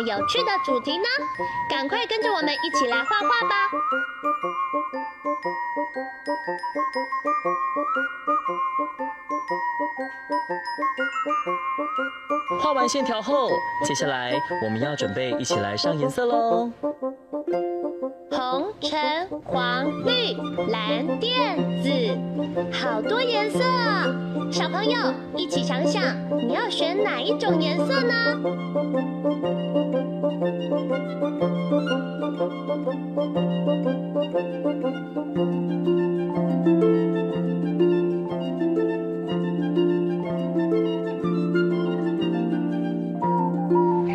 么有趣的主题呢？赶快跟着我们一起来画画吧！画完线条后，接下来我们要准备一起来上颜色喽。红、橙、黄、绿、蓝、靛、紫，好多颜色啊！小朋友一起想想，你要选哪一种颜色呢？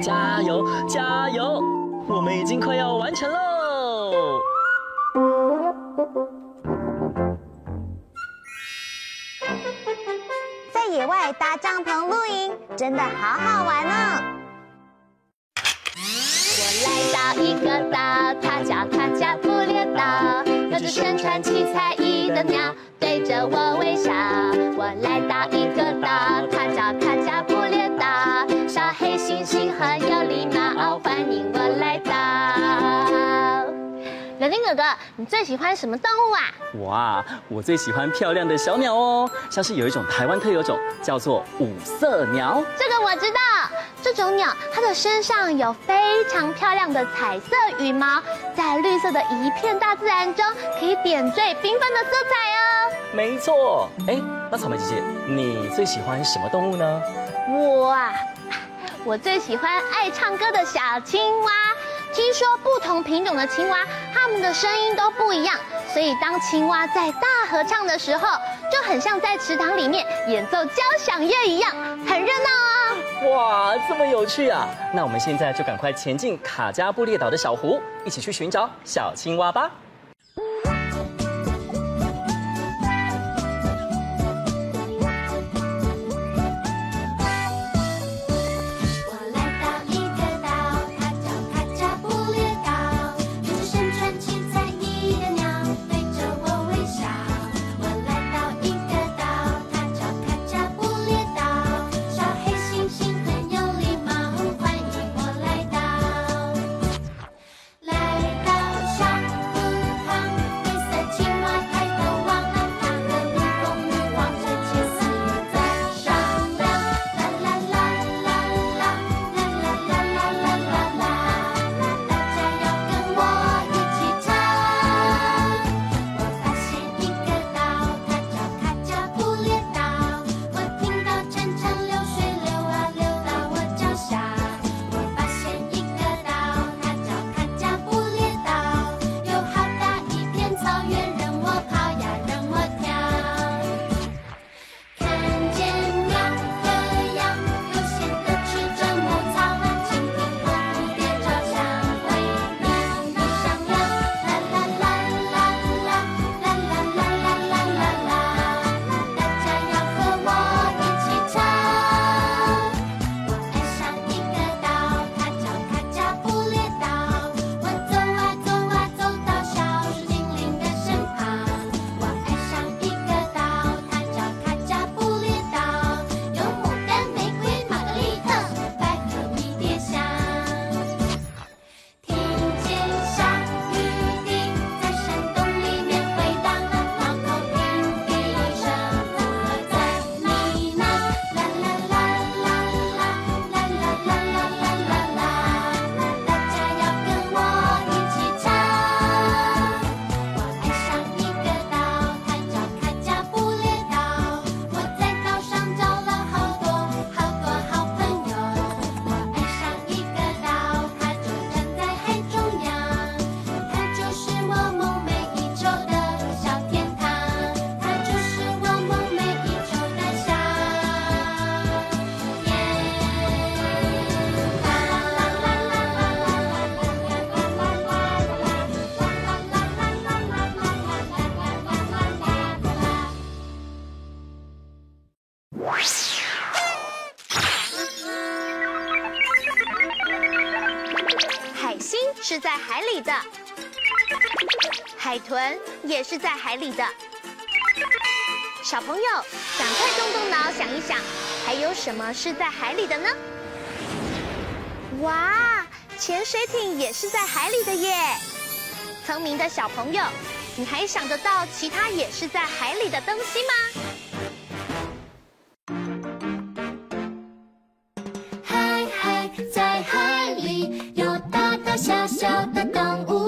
加油，加油！我们已经快要完成喽！在野外搭帐篷露营，真的好好玩哦！我来到一个岛，它叫它叫布列岛，有只身穿七彩衣的鸟，对着我微笑。我来到一个岛，它叫它叫布列岛，小黑猩猩很有礼貌，欢迎。柳丁哥哥，你最喜欢什么动物啊？我啊，我最喜欢漂亮的小鸟哦，像是有一种台湾特有种，叫做五色鸟。这个我知道，这种鸟它的身上有非常漂亮的彩色羽毛，在绿色的一片大自然中，可以点缀缤纷的色彩哦。没错，哎，那草莓姐姐，你最喜欢什么动物呢？我啊，我最喜欢爱唱歌的小青蛙。听说不同品种的青蛙，它们的声音都不一样，所以当青蛙在大合唱的时候，就很像在池塘里面演奏交响乐一样，很热闹啊！哇，这么有趣啊！那我们现在就赶快前进卡加布列岛的小湖，一起去寻找小青蛙吧。豚也是在海里的。小朋友，赶快动动脑想一想，还有什么是在海里的呢？哇，潜水艇也是在海里的耶！聪明的小朋友，你还想得到其他也是在海里的东西吗？海海，在海里有大大小小的动物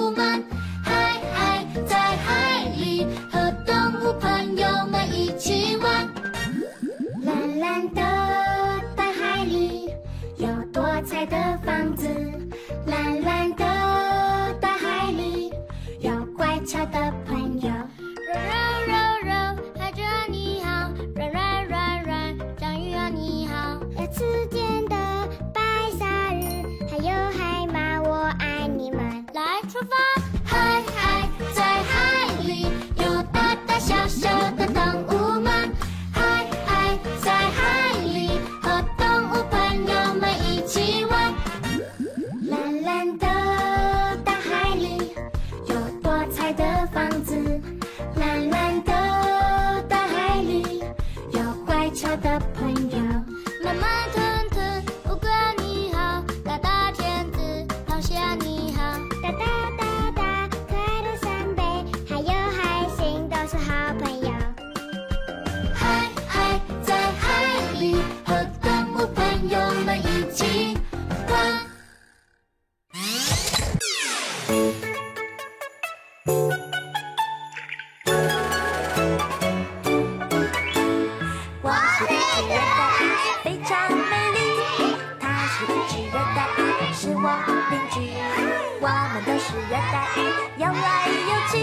我们都是热带鱼，游来游去，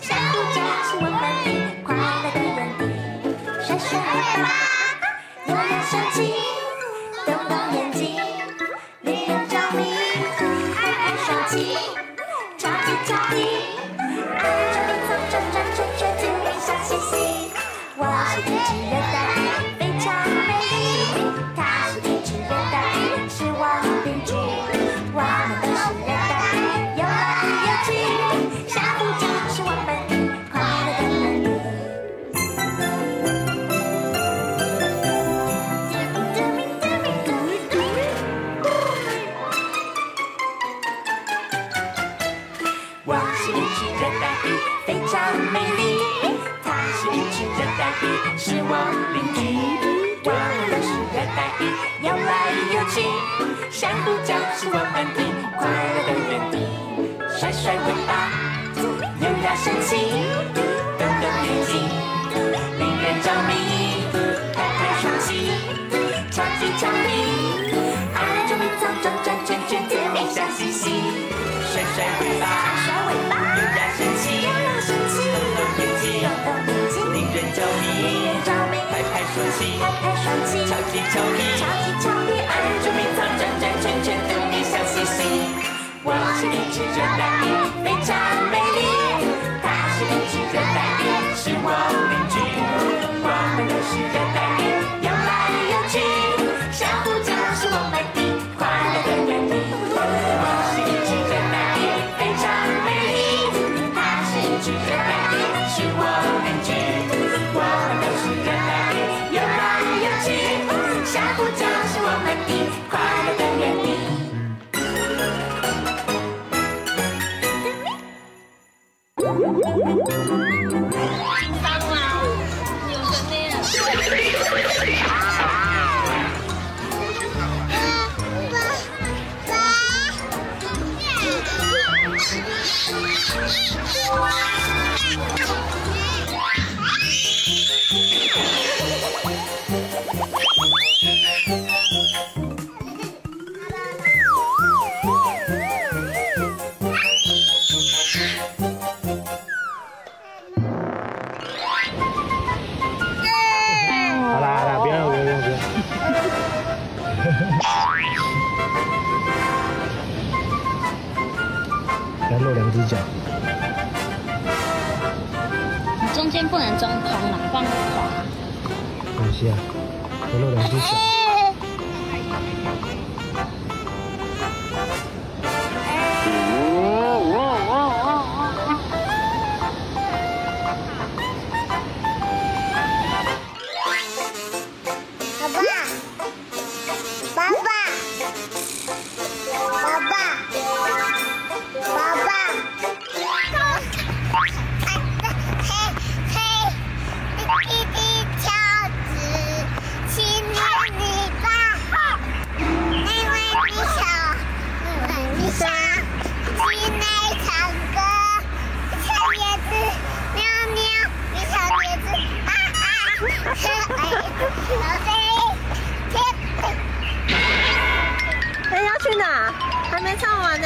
相互交是我们的快乐的园地。甩甩尾巴，悠悠神气，我是一只热带鱼，非常美丽。它是一只热带鱼，是我邻居。我们都是热带鱼，游来游去，相互交是我们的快乐的园地。甩甩尾巴，优雅神气，动动眼睛，令人着迷。拍拍双鳍，调皮调皮，爱捉迷藏，转转圈圈，甜蜜笑嘻嘻。甩甩尾巴，鳍，调皮调皮，爱捉迷藏，转转圈圈，甜蜜笑嘻嘻。我是一只热带鱼，Eat this one!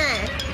Huh.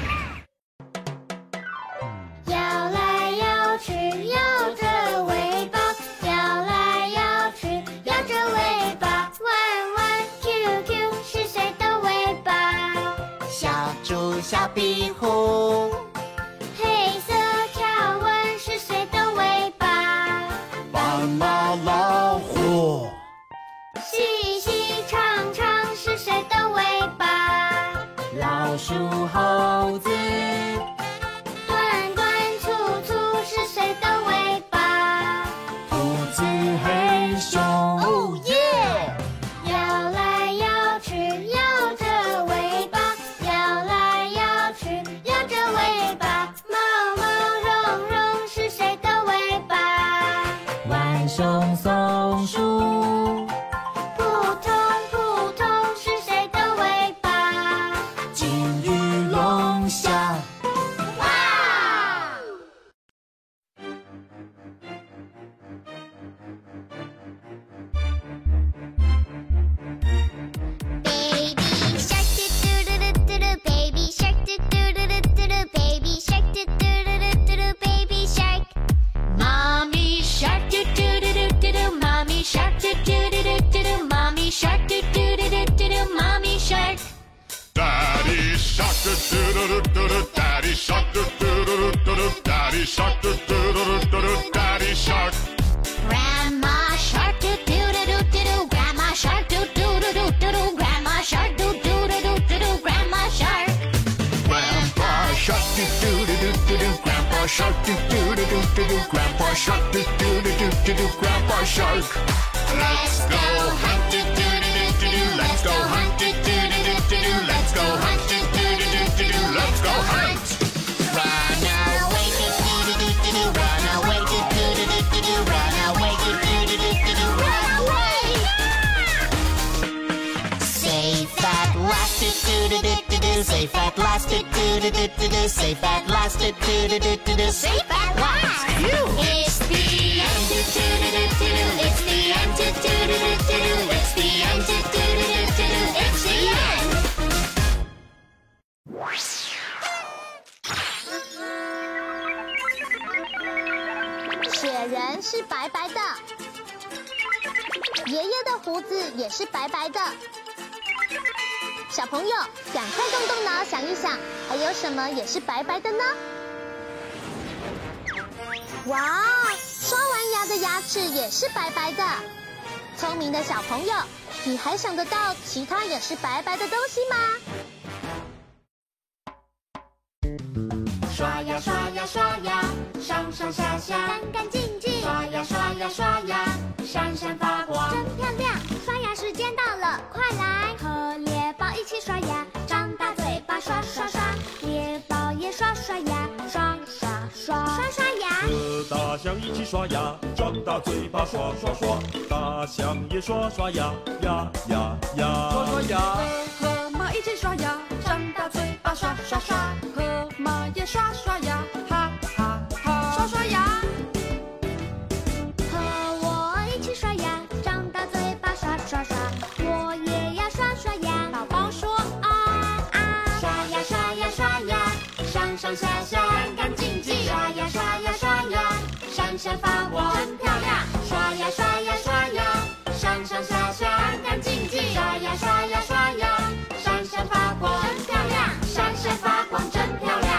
Shark, do do do do do do, Grandpa Shark, do do do do do do, Grandpa Shark. Let's go hunt, do do do do do do, let's go hunt, do do do do do do, let's go hunt, do do do do do do, let's go hunt. 雪人是白白的，爷爷的胡子也是白白的。小朋友，赶快动动脑想一想，还有什么也是白白的呢？哇，刷完牙的牙齿也是白白的。聪明的小朋友，你还想得到其他也是白白的东西吗？刷牙刷牙刷牙，上上下下。干干净净。刷牙刷牙刷牙，闪闪发光。真漂亮。刷牙时间到了，快来。和猎豹一起刷牙，张大嘴巴刷刷刷，猎豹也刷刷牙，刷刷刷。刷刷牙。和大象一起刷牙，张大嘴巴刷刷刷，大象也刷刷牙，牙牙牙，刷刷牙。和马一起刷牙，张大嘴巴刷刷刷，和妈也刷刷牙，哈哈哈，刷刷牙。和我一起刷牙，张大嘴巴刷刷刷，我也要刷刷牙。宝宝说啊啊，刷牙刷牙刷牙，上上下下干干净净。刷牙刷牙刷牙，闪闪发光真漂亮。刷牙刷牙刷牙，上上下下干干净净。刷牙刷牙刷牙，闪发光真漂亮，闪闪发光真漂亮。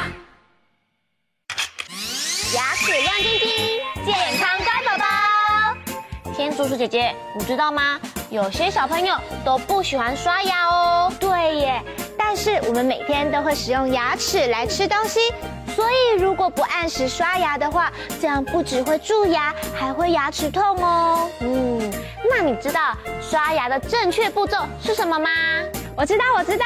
牙齿亮晶晶，健康乖宝宝。天竺鼠姐姐，你知道吗？有些小朋友都不喜欢刷牙哦。对耶，但是我们每天都会使用牙齿来吃东西，所以如果不按时刷牙的话，这样不只会蛀牙，还会牙齿痛哦。嗯，那你知道刷牙的正确步骤是什么吗？我知道，我知道，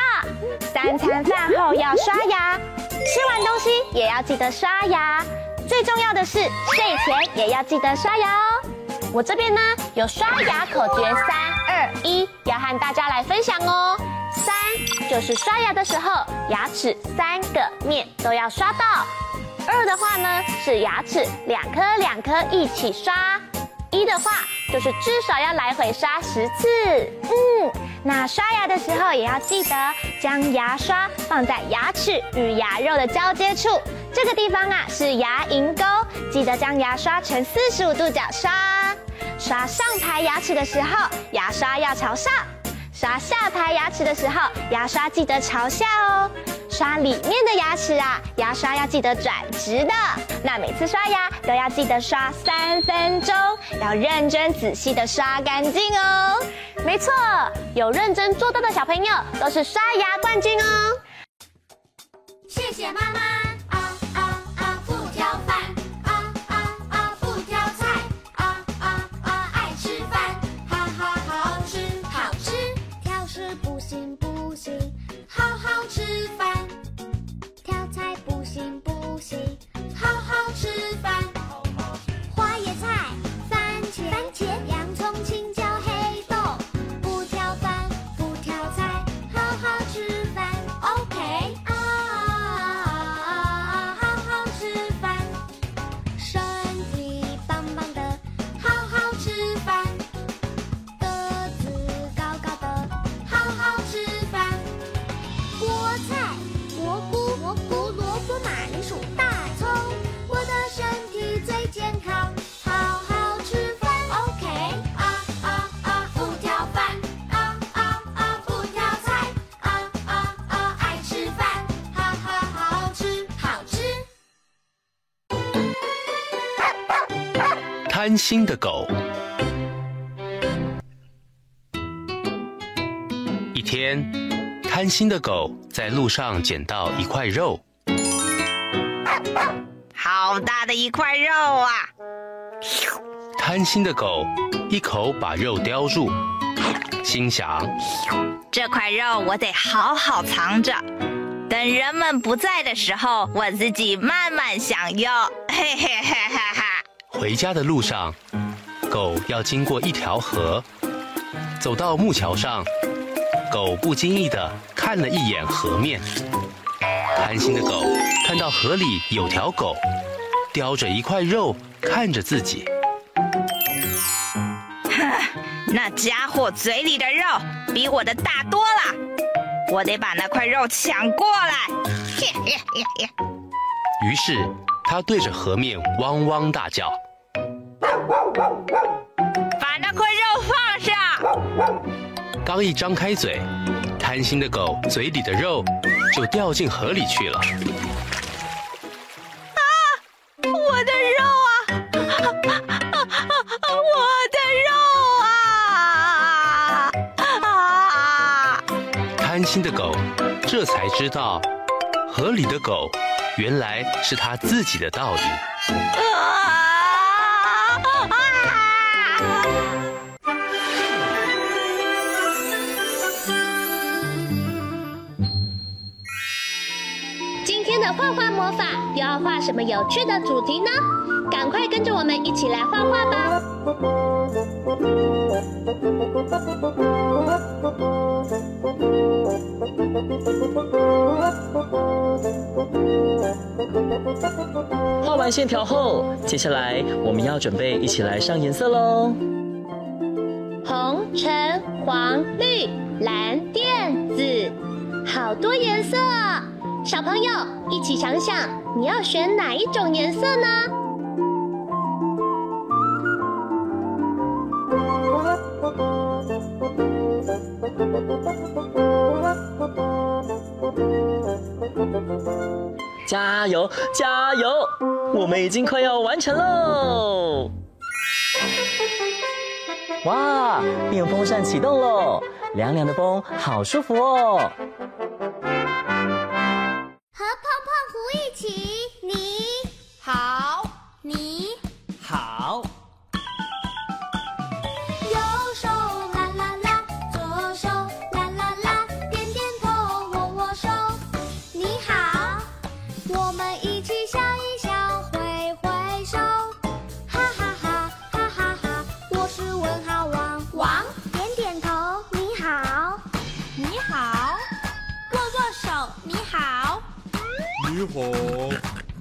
三餐饭后要刷牙，吃完东西也要记得刷牙。最重要的是，睡前也要记得刷牙哦。我这边呢有刷牙口诀三二一，要和大家来分享哦。三就是刷牙的时候，牙齿三个面都要刷到。二的话呢是牙齿两颗两颗一起刷。一的话就是至少要来回刷十次。嗯，那刷牙的时候也要记得将牙刷放在牙齿与牙肉的交接处。这个地方啊是牙龈沟，记得将牙刷呈四十五度角刷。刷上排牙齿的时候，牙刷要朝上；刷下排牙齿的时候，牙刷记得朝下哦。刷里面的牙齿啊，牙刷要记得转直的。那每次刷牙都要记得刷三分钟，要认真仔细的刷干净哦。没错，有认真做到的小朋友都是刷牙冠军哦。谢谢妈妈。to 贪心的狗。一天，贪心的狗在路上捡到一块肉，好大的一块肉啊！贪心的狗一口把肉叼住，心想：这块肉我得好好藏着，等人们不在的时候，我自己慢慢享用。嘿嘿嘿嘿嘿。回家的路上，狗要经过一条河，走到木桥上，狗不经意地看了一眼河面。贪心的狗看到河里有条狗，叼着一块肉看着自己。哈，那家伙嘴里的肉比我的大多了，我得把那块肉抢过来。于是他对着河面汪汪大叫。刚一张开嘴，贪心的狗嘴里的肉就掉进河里去了。啊！我的肉啊！我的肉啊！啊！贪心的狗这才知道，河里的狗原来是它自己的道理。画画魔法又要画什么有趣的主题呢？赶快跟着我们一起来画画吧！画完线条后，接下来我们要准备一起来上颜色喽。红、橙、黄、绿、蓝、靛、紫，好多颜色啊！小朋友，一起想想，你要选哪一种颜色呢？加油，加油！我们已经快要完成喽！哇，电风扇启动喽，凉凉的风，好舒服哦。你好。你好。